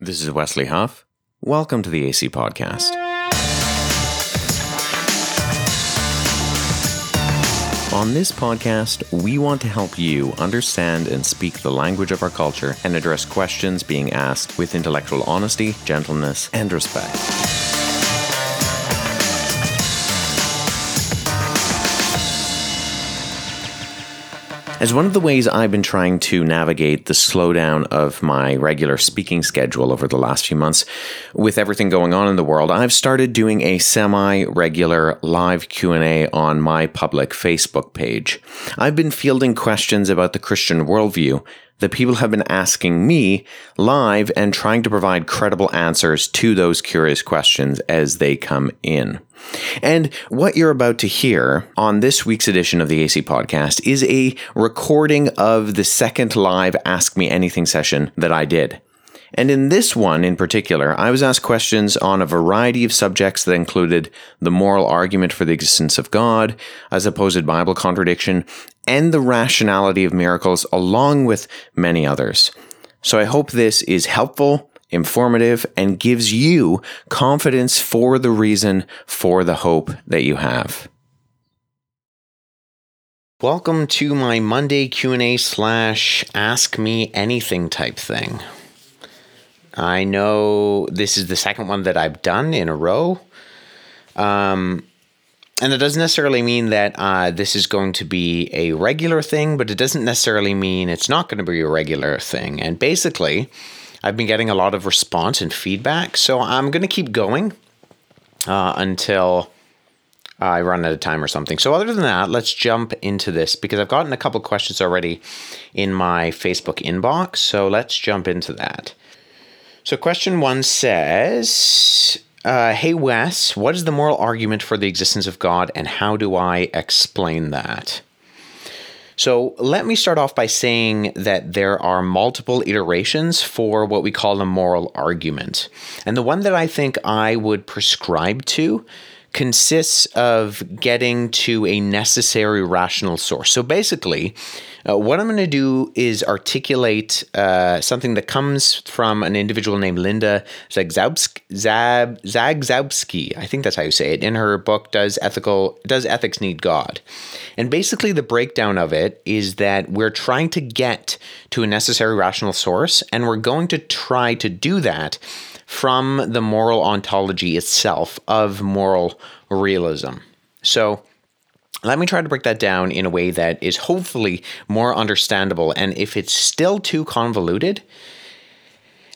This is Wesley Huff. Welcome to the AC Podcast. On this podcast, we want to help you understand and speak the language of our culture and address questions being asked with intellectual honesty, gentleness, and respect. As one of the ways I've been trying to navigate the slowdown of my regular speaking schedule over the last few months, with everything going on in the world, I've started doing a semi-regular live Q&A on my public Facebook page. I've been fielding questions about the Christian worldview that people have been asking me live and trying to provide credible answers to those curious questions as they come in. And what you're about to hear on this week's edition of the AC podcast is a recording of the second live Ask Me Anything session that I did. And in this one in particular, I was asked questions on a variety of subjects that included the moral argument for the existence of God, a supposed Bible contradiction, and the rationality of miracles, along with many others. So I hope this is helpful, informative, and gives you confidence for the reason for the hope that you have. Welcome to my Monday Q&A slash ask me anything type thing. I know this is the second one that I've done in a row. Um, and that doesn't necessarily mean that uh, this is going to be a regular thing, but it doesn't necessarily mean it's not going to be a regular thing. And basically, I've been getting a lot of response and feedback, so I'm going to keep going uh, until I run out of time or something. So, other than that, let's jump into this because I've gotten a couple questions already in my Facebook inbox. So, let's jump into that. So, question one says, uh, Hey Wes, what is the moral argument for the existence of God and how do I explain that? So, let me start off by saying that there are multiple iterations for what we call a moral argument. And the one that I think I would prescribe to consists of getting to a necessary rational source. So basically, uh, what I'm going to do is articulate uh, something that comes from an individual named Linda Zagzebski. I think that's how you say it, in her book "Does Ethical Does Ethics Need God?" And basically, the breakdown of it is that we're trying to get to a necessary rational source, and we're going to try to do that from the moral ontology itself of moral realism. So, let me try to break that down in a way that is hopefully more understandable. And if it's still too convoluted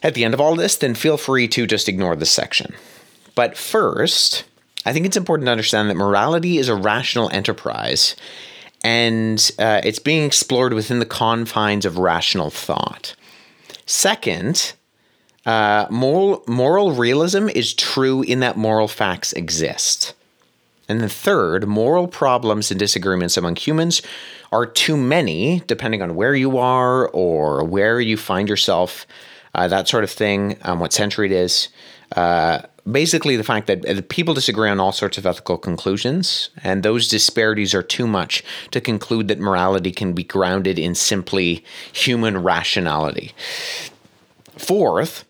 at the end of all this, then feel free to just ignore this section. But first, I think it's important to understand that morality is a rational enterprise and uh, it's being explored within the confines of rational thought. Second, uh, moral, moral realism is true in that moral facts exist. And the third, moral problems and disagreements among humans are too many, depending on where you are or where you find yourself, uh, that sort of thing, um, what century it is. Uh, basically, the fact that people disagree on all sorts of ethical conclusions, and those disparities are too much to conclude that morality can be grounded in simply human rationality. Fourth,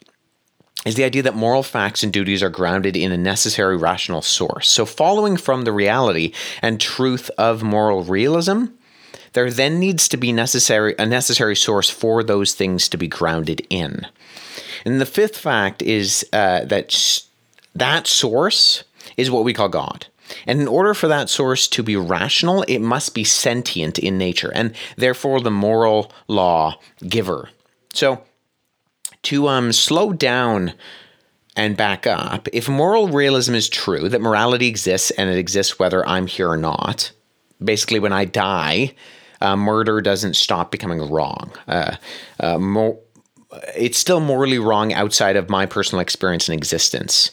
is the idea that moral facts and duties are grounded in a necessary rational source. So, following from the reality and truth of moral realism, there then needs to be necessary a necessary source for those things to be grounded in. And the fifth fact is uh, that that source is what we call God. And in order for that source to be rational, it must be sentient in nature and therefore the moral law giver. So, to um, slow down and back up, if moral realism is true, that morality exists and it exists whether I'm here or not, basically, when I die, uh, murder doesn't stop becoming wrong. Uh, uh, it's still morally wrong outside of my personal experience and existence.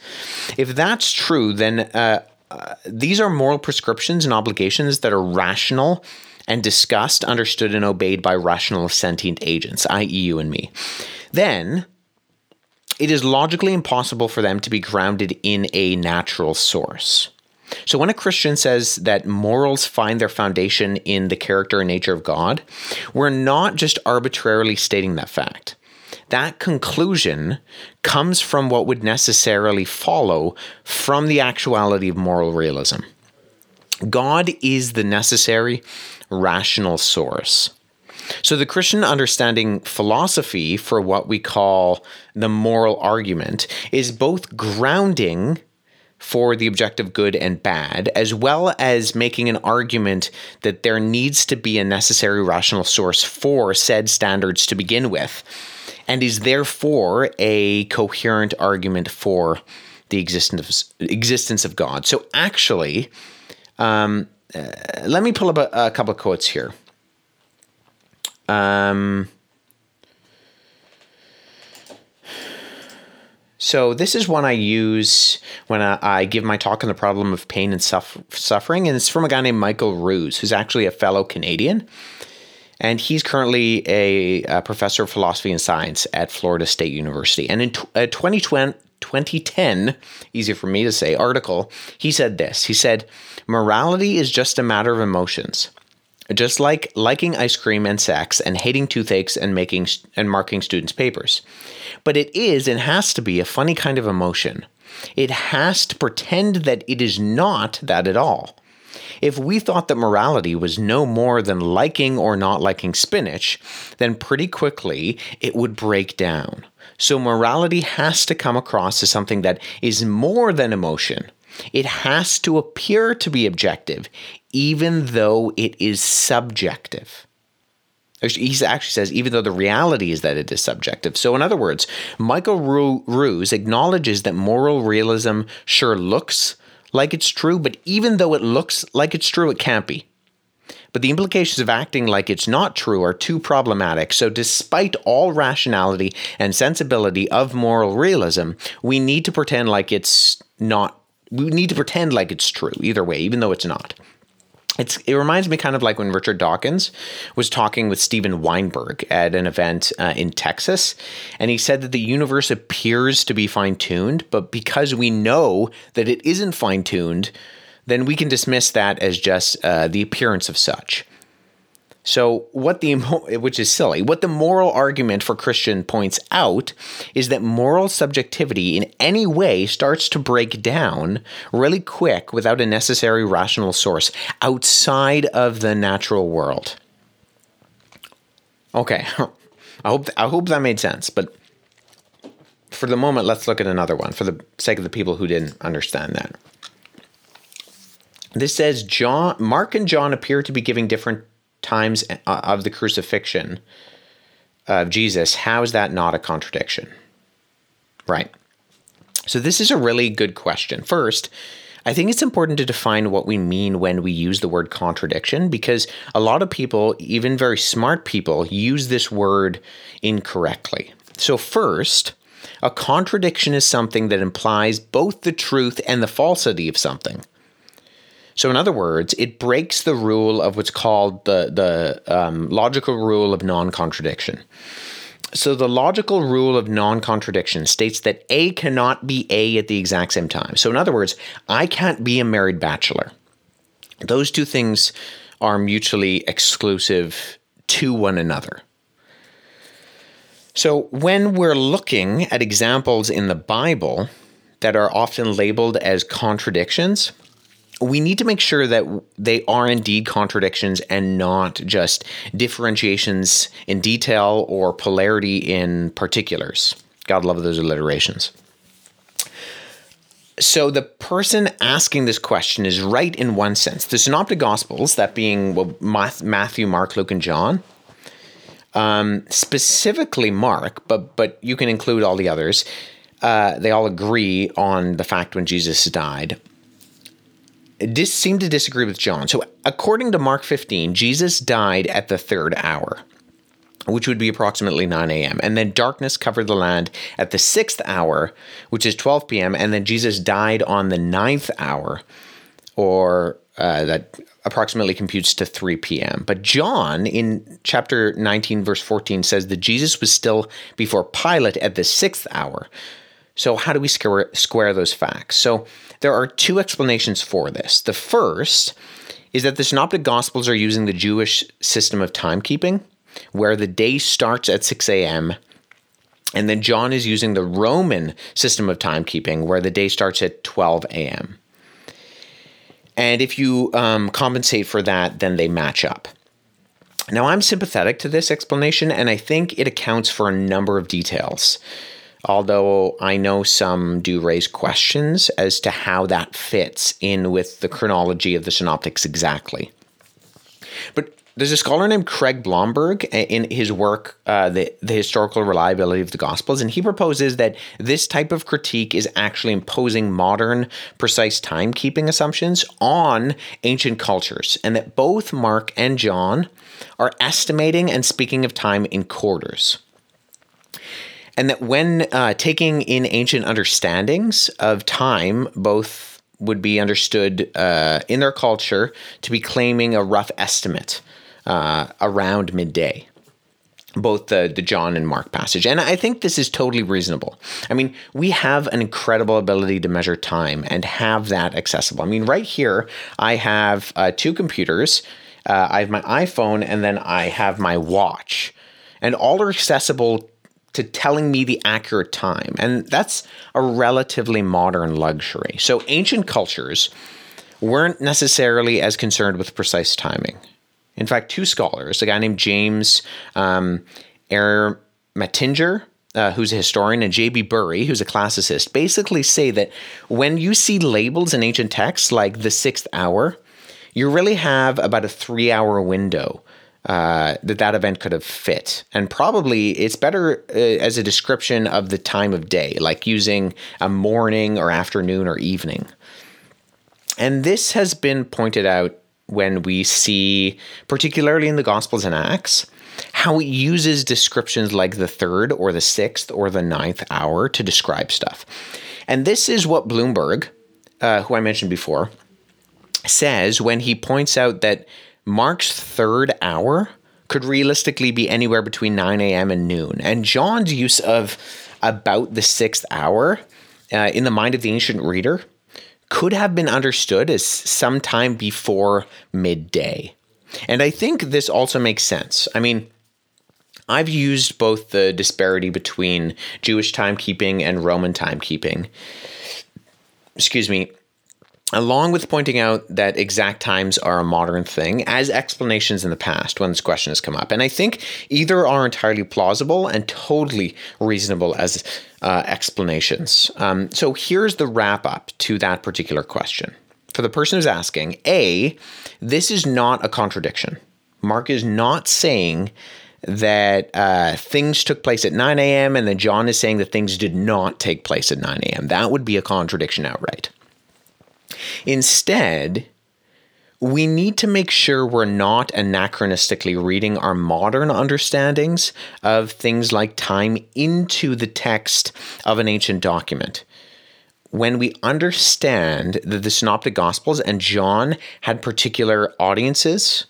If that's true, then uh, uh, these are moral prescriptions and obligations that are rational and discussed, understood, and obeyed by rational sentient agents, i.e., you and me then it is logically impossible for them to be grounded in a natural source. So, when a Christian says that morals find their foundation in the character and nature of God, we're not just arbitrarily stating that fact. that conclusion comes from what would necessarily follow from the actuality of moral realism. God is the necessary rational source. So, the Christian understanding philosophy for what we call the moral argument is both grounding for the objective good and bad, as well as making an argument that there needs to be a necessary rational source for said standards to begin with, and is therefore a coherent argument for the existence of, existence of God. So, actually, um, uh, let me pull up a, a couple of quotes here. Um, so this is one I use when I, I, give my talk on the problem of pain and suffer, suffering, and it's from a guy named Michael Ruse, who's actually a fellow Canadian, and he's currently a, a professor of philosophy and science at Florida State University. And in t- uh, 2020, 2010, easier for me to say, article, he said this. He said, Morality is just a matter of emotions. Just like liking ice cream and sex and hating toothaches and making and marking students' papers. But it is and has to be a funny kind of emotion. It has to pretend that it is not that at all. If we thought that morality was no more than liking or not liking spinach, then pretty quickly it would break down. So morality has to come across as something that is more than emotion. It has to appear to be objective, even though it is subjective. He actually says, even though the reality is that it is subjective. So, in other words, Michael Ruse acknowledges that moral realism sure looks like it's true, but even though it looks like it's true, it can't be. But the implications of acting like it's not true are too problematic. So, despite all rationality and sensibility of moral realism, we need to pretend like it's not, we need to pretend like it's true either way, even though it's not. It's, it reminds me kind of like when Richard Dawkins was talking with Steven Weinberg at an event uh, in Texas. And he said that the universe appears to be fine tuned, but because we know that it isn't fine tuned, then we can dismiss that as just uh, the appearance of such. So, what the which is silly, what the moral argument for Christian points out is that moral subjectivity in any way starts to break down really quick without a necessary rational source outside of the natural world. Okay, I hope I hope that made sense, but for the moment, let's look at another one for the sake of the people who didn't understand that. This says John, Mark, and John appear to be giving different times uh, of the crucifixion of Jesus, how is that not a contradiction? Right. So, this is a really good question. First, I think it's important to define what we mean when we use the word contradiction because a lot of people, even very smart people, use this word incorrectly. So, first, a contradiction is something that implies both the truth and the falsity of something. So, in other words, it breaks the rule of what's called the, the um, logical rule of non contradiction. So, the logical rule of non contradiction states that A cannot be A at the exact same time. So, in other words, I can't be a married bachelor. Those two things are mutually exclusive to one another. So, when we're looking at examples in the Bible that are often labeled as contradictions, we need to make sure that they are indeed contradictions and not just differentiations in detail or polarity in particulars. God love those alliterations. So the person asking this question is right in one sense. The Synoptic Gospels, that being Matthew, Mark, Luke, and John, um, specifically Mark, but but you can include all the others. Uh, they all agree on the fact when Jesus died dis- seem to disagree with John. So, according to Mark 15, Jesus died at the third hour, which would be approximately 9 a.m. And then darkness covered the land at the sixth hour, which is 12 p.m. And then Jesus died on the ninth hour, or uh, that approximately computes to 3 p.m. But John, in chapter 19, verse 14, says that Jesus was still before Pilate at the sixth hour. So, how do we square, square those facts? So, there are two explanations for this. The first is that the Synoptic Gospels are using the Jewish system of timekeeping, where the day starts at 6 a.m. And then John is using the Roman system of timekeeping where the day starts at 12 a.m. And if you um, compensate for that, then they match up. Now, I'm sympathetic to this explanation, and I think it accounts for a number of details. Although I know some do raise questions as to how that fits in with the chronology of the synoptics exactly. But there's a scholar named Craig Blomberg in his work, uh, the, the Historical Reliability of the Gospels, and he proposes that this type of critique is actually imposing modern, precise timekeeping assumptions on ancient cultures, and that both Mark and John are estimating and speaking of time in quarters. And that when uh, taking in ancient understandings of time, both would be understood uh, in their culture to be claiming a rough estimate uh, around midday both the, the John and Mark passage. And I think this is totally reasonable. I mean, we have an incredible ability to measure time and have that accessible. I mean, right here, I have uh, two computers. Uh, I have my iPhone and then I have my watch. And all are accessible to telling me the accurate time. And that's a relatively modern luxury. So ancient cultures weren't necessarily as concerned with precise timing. In fact, two scholars, a guy named James um, Ermatinger, uh, who's a historian, and J.B. Bury, who's a classicist, basically say that when you see labels in ancient texts like the sixth hour, you really have about a three hour window uh, that that event could have fit. And probably it's better uh, as a description of the time of day, like using a morning or afternoon or evening. And this has been pointed out when we see, particularly in the Gospels and Acts, how it uses descriptions like the third or the sixth or the ninth hour to describe stuff. And this is what Blomberg, uh, who I mentioned before, says when he points out that Mark's third hour could realistically be anywhere between 9 a.m. and noon. And John's use of about the sixth hour uh, in the mind of the ancient reader could have been understood as sometime before midday. And I think this also makes sense. I mean, I've used both the disparity between Jewish timekeeping and Roman timekeeping. Excuse me. Along with pointing out that exact times are a modern thing as explanations in the past when this question has come up. And I think either are entirely plausible and totally reasonable as uh, explanations. Um, so here's the wrap up to that particular question. For the person who's asking, A, this is not a contradiction. Mark is not saying that uh, things took place at 9 a.m. and then John is saying that things did not take place at 9 a.m. That would be a contradiction outright. Instead, we need to make sure we're not anachronistically reading our modern understandings of things like time into the text of an ancient document. When we understand that the Synoptic Gospels and John had particular audiences,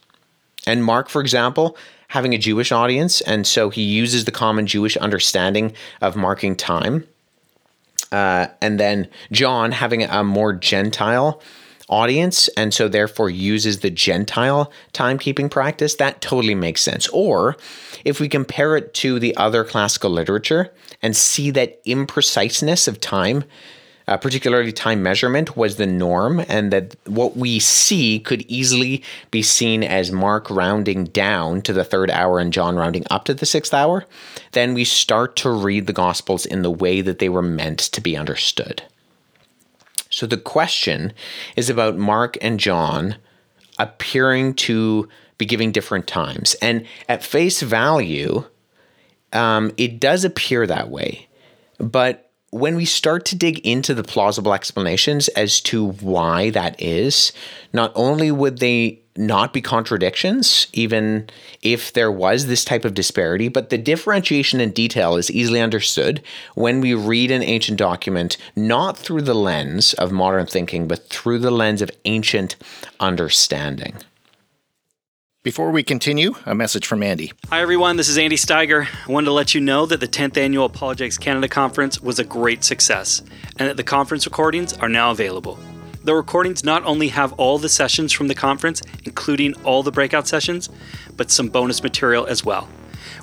and Mark, for example, having a Jewish audience, and so he uses the common Jewish understanding of marking time. Uh, and then John having a more Gentile audience and so therefore uses the Gentile timekeeping practice, that totally makes sense. Or if we compare it to the other classical literature and see that impreciseness of time, uh, particularly time measurement, was the norm, and that what we see could easily be seen as Mark rounding down to the third hour and John rounding up to the sixth hour, then we start to read the Gospels in the way that they were meant to be understood. So the question is about Mark and John appearing to be giving different times. And at face value, um, it does appear that way. But when we start to dig into the plausible explanations as to why that is, not only would they not be contradictions, even if there was this type of disparity, but the differentiation in detail is easily understood when we read an ancient document not through the lens of modern thinking, but through the lens of ancient understanding. Before we continue, a message from Andy. Hi, everyone. This is Andy Steiger. I wanted to let you know that the 10th Annual Apologetics Canada Conference was a great success and that the conference recordings are now available. The recordings not only have all the sessions from the conference, including all the breakout sessions, but some bonus material as well.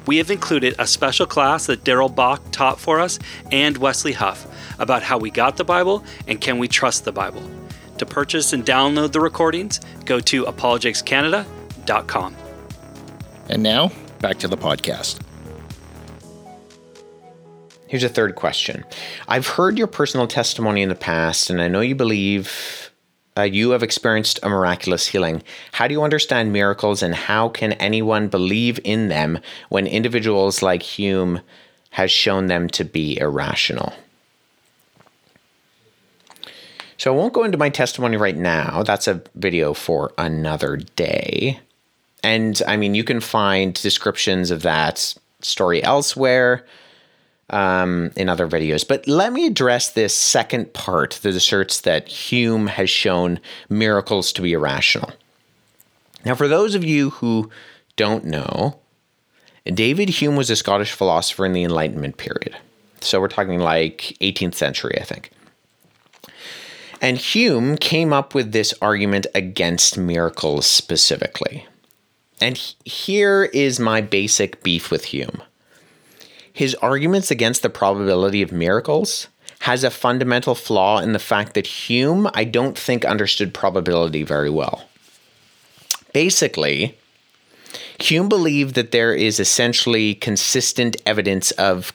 we have included a special class that Darrell Bock taught for us and Wesley Huff about how we got the Bible and can we trust the Bible. To purchase and download the recordings, go to apologeticscanada.com. And now, back to the podcast. Here's a third question. I've heard your personal testimony in the past, and I know you believe uh, you have experienced a miraculous healing. How do you understand miracles, and how can anyone believe in them when individuals like Hume has shown them to be irrational? So I won't go into my testimony right now. That's a video for another day. And I mean, you can find descriptions of that story elsewhere um, in other videos. But let me address this second part that asserts that Hume has shown miracles to be irrational. Now, for those of you who don't know, David Hume was a Scottish philosopher in the Enlightenment period. So we're talking like 18th century, I think. And Hume came up with this argument against miracles specifically. And here is my basic beef with Hume. His arguments against the probability of miracles has a fundamental flaw in the fact that Hume, I don't think, understood probability very well. Basically, Hume believed that there is essentially consistent evidence of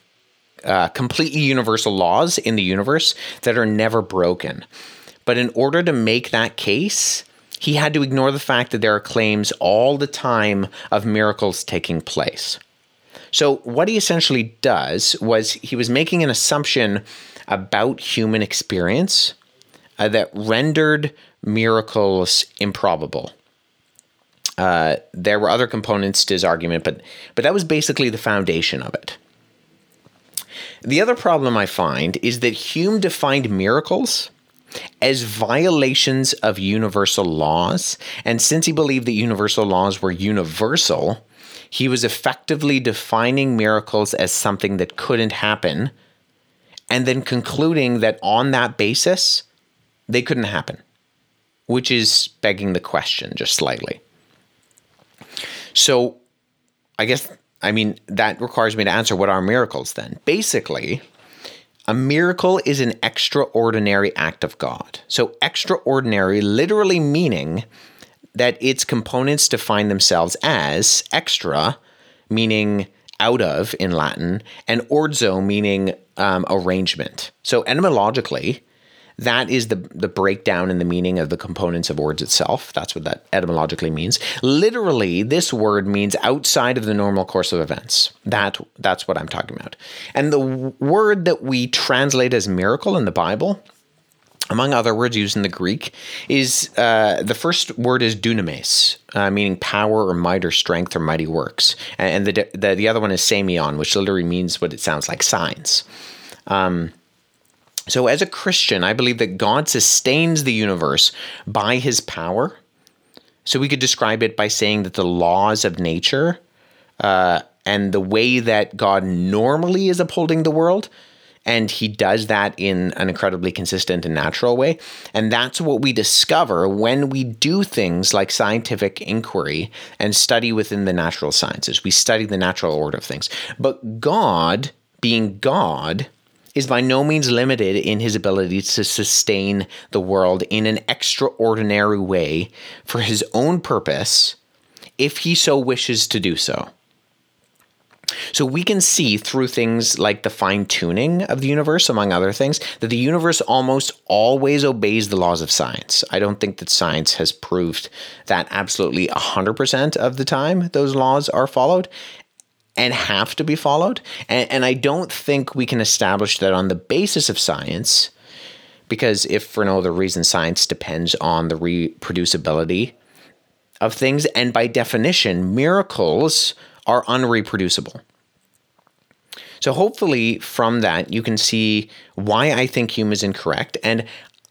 uh, completely universal laws in the universe that are never broken. But in order to make that case, he had to ignore the fact that there are claims all the time of miracles taking place. So, what he essentially does was he was making an assumption about human experience uh, that rendered miracles improbable. Uh, there were other components to his argument, but but that was basically the foundation of it. The other problem I find is that Hume defined miracles as violations of universal laws. And since he believed that universal laws were universal, he was effectively defining miracles as something that couldn't happen and then concluding that on that basis, they couldn't happen, which is begging the question just slightly. So, I guess, I mean, that requires me to answer what are miracles then? Basically, a miracle is an extraordinary act of God. So, extraordinary literally meaning that its components define themselves as extra, meaning out of in Latin, and ordo, meaning um, arrangement. So, etymologically, that is the the breakdown in the meaning of the components of words itself. That's what that etymologically means. Literally, this word means outside of the normal course of events. That that's what I'm talking about. And the word that we translate as miracle in the Bible among other words used in the Greek, is uh, the first word is dunamis, uh, meaning power or might or strength or mighty works, and the the, the other one is semeion, which literally means what it sounds like, signs. Um, so, as a Christian, I believe that God sustains the universe by his power. So, we could describe it by saying that the laws of nature uh, and the way that God normally is upholding the world, and he does that in an incredibly consistent and natural way. And that's what we discover when we do things like scientific inquiry and study within the natural sciences. We study the natural order of things. But God, being God, is by no means limited in his ability to sustain the world in an extraordinary way for his own purpose if he so wishes to do so. So we can see through things like the fine tuning of the universe, among other things, that the universe almost always obeys the laws of science. I don't think that science has proved that absolutely 100% of the time those laws are followed and have to be followed. And, and I don't think we can establish that on the basis of science, because if for no other reason, science depends on the reproducibility of things. And by definition, miracles are unreproducible. So hopefully from that you can see why I think Hume is incorrect and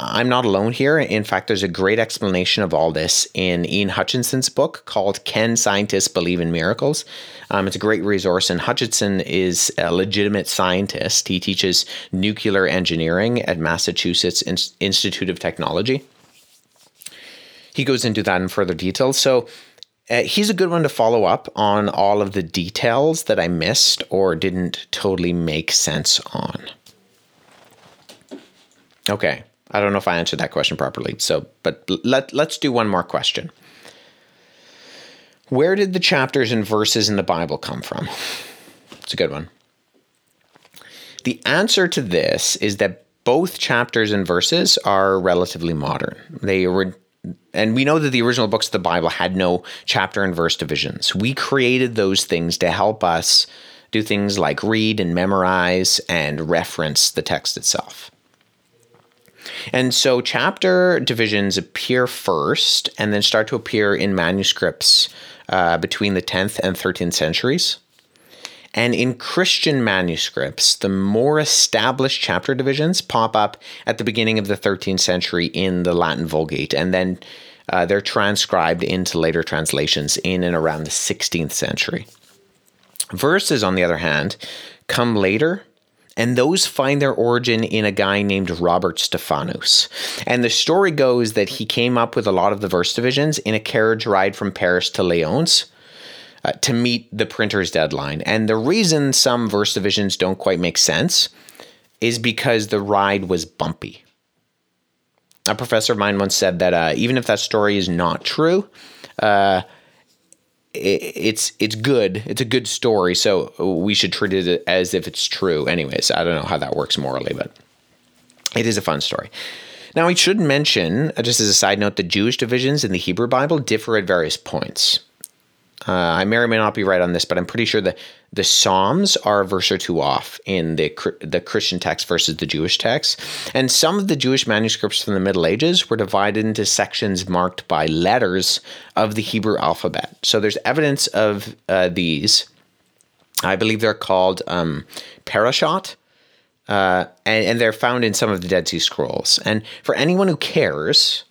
I'm not alone here. In fact, there's a great explanation of all this in Ian Hutchinson's book called Can Scientists Believe in Miracles? Um, it's a great resource, and Hutchinson is a legitimate scientist. He teaches nuclear engineering at Massachusetts Institute of Technology. He goes into that in further detail. So, uh, he's a good one to follow up on all of the details that I missed or didn't totally make sense on. Okay, I don't know if I answered that question properly. So, but let let's do one more question. Where did the chapters and verses in the Bible come from? It's a good one. The answer to this is that both chapters and verses are relatively modern. They were and we know that the original books of the Bible had no chapter and verse divisions. We created those things to help us do things like read and memorize and reference the text itself. And so chapter divisions appear first and then start to appear in manuscripts uh, between the 10th and 13th centuries. And in Christian manuscripts, the more established chapter divisions pop up at the beginning of the 13th century in the Latin Vulgate, and then uh, they're transcribed into later translations in and around the 16th century. Verses, on the other hand, come later and those find their origin in a guy named Robert Stephanus. And the story goes that he came up with a lot of the verse divisions in a carriage ride from Paris to Lyons uh, to meet the printer's deadline. And the reason some verse divisions don't quite make sense is because the ride was bumpy. A professor of mine once said that uh, even if that story is not true, uh, it's it's good. It's a good story, so we should treat it as if it's true. Anyways, I don't know how that works morally, but it is a fun story. Now, we should mention, uh, just as a side note, the Jewish divisions in the Hebrew Bible differ at various points. Uh, I may or may not be right on this, but I'm pretty sure that the Psalms are a verse or two off in the the Christian text versus the Jewish text. And some of the Jewish manuscripts from the Middle Ages were divided into sections marked by letters of the Hebrew alphabet. So there's evidence of uh, these. I believe they're called um, parashot. Uh, and, and they're found in some of the Dead Sea Scrolls. And for anyone who cares,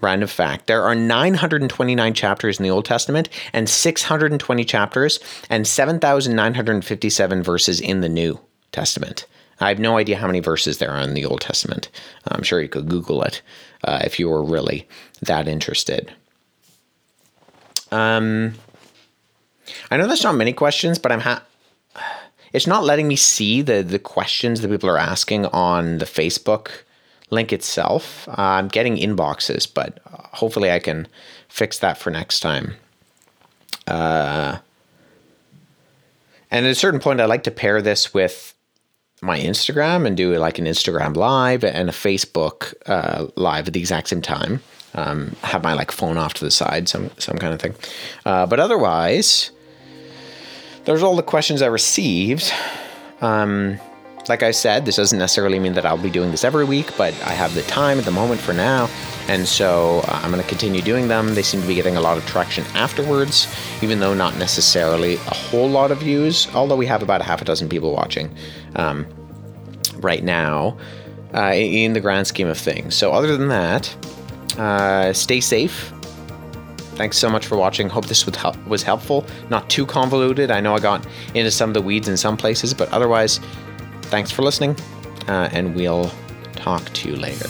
random fact there are 929 chapters in the Old Testament and 620 chapters and 7,957 verses in the New Testament. I have no idea how many verses there are in the Old Testament. I'm sure you could Google it uh, if you were really that interested. Um, I know there's not many questions, but I'm ha- it's not letting me see the the questions that people are asking on the Facebook link itself. Uh, I'm getting inboxes, but hopefully I can fix that for next time. Uh, and at a certain point, I like to pair this with my Instagram and do like an Instagram live and a Facebook uh, live at the exact same time. Um, have my like phone off to the side, some some kind of thing. Uh, but otherwise, there's all the questions I received. Um, like I said, this doesn't necessarily mean that I'll be doing this every week, but I have the time at the moment for now. And so uh, I'm going to continue doing them. They seem to be getting a lot of traction afterwards, even though not necessarily a whole lot of views, although we have about a half a dozen people watching um, right now uh, in the grand scheme of things. So, other than that, uh, stay safe. Thanks so much for watching. Hope this was helpful. Not too convoluted. I know I got into some of the weeds in some places, but otherwise, Thanks for listening, uh, and we'll talk to you later.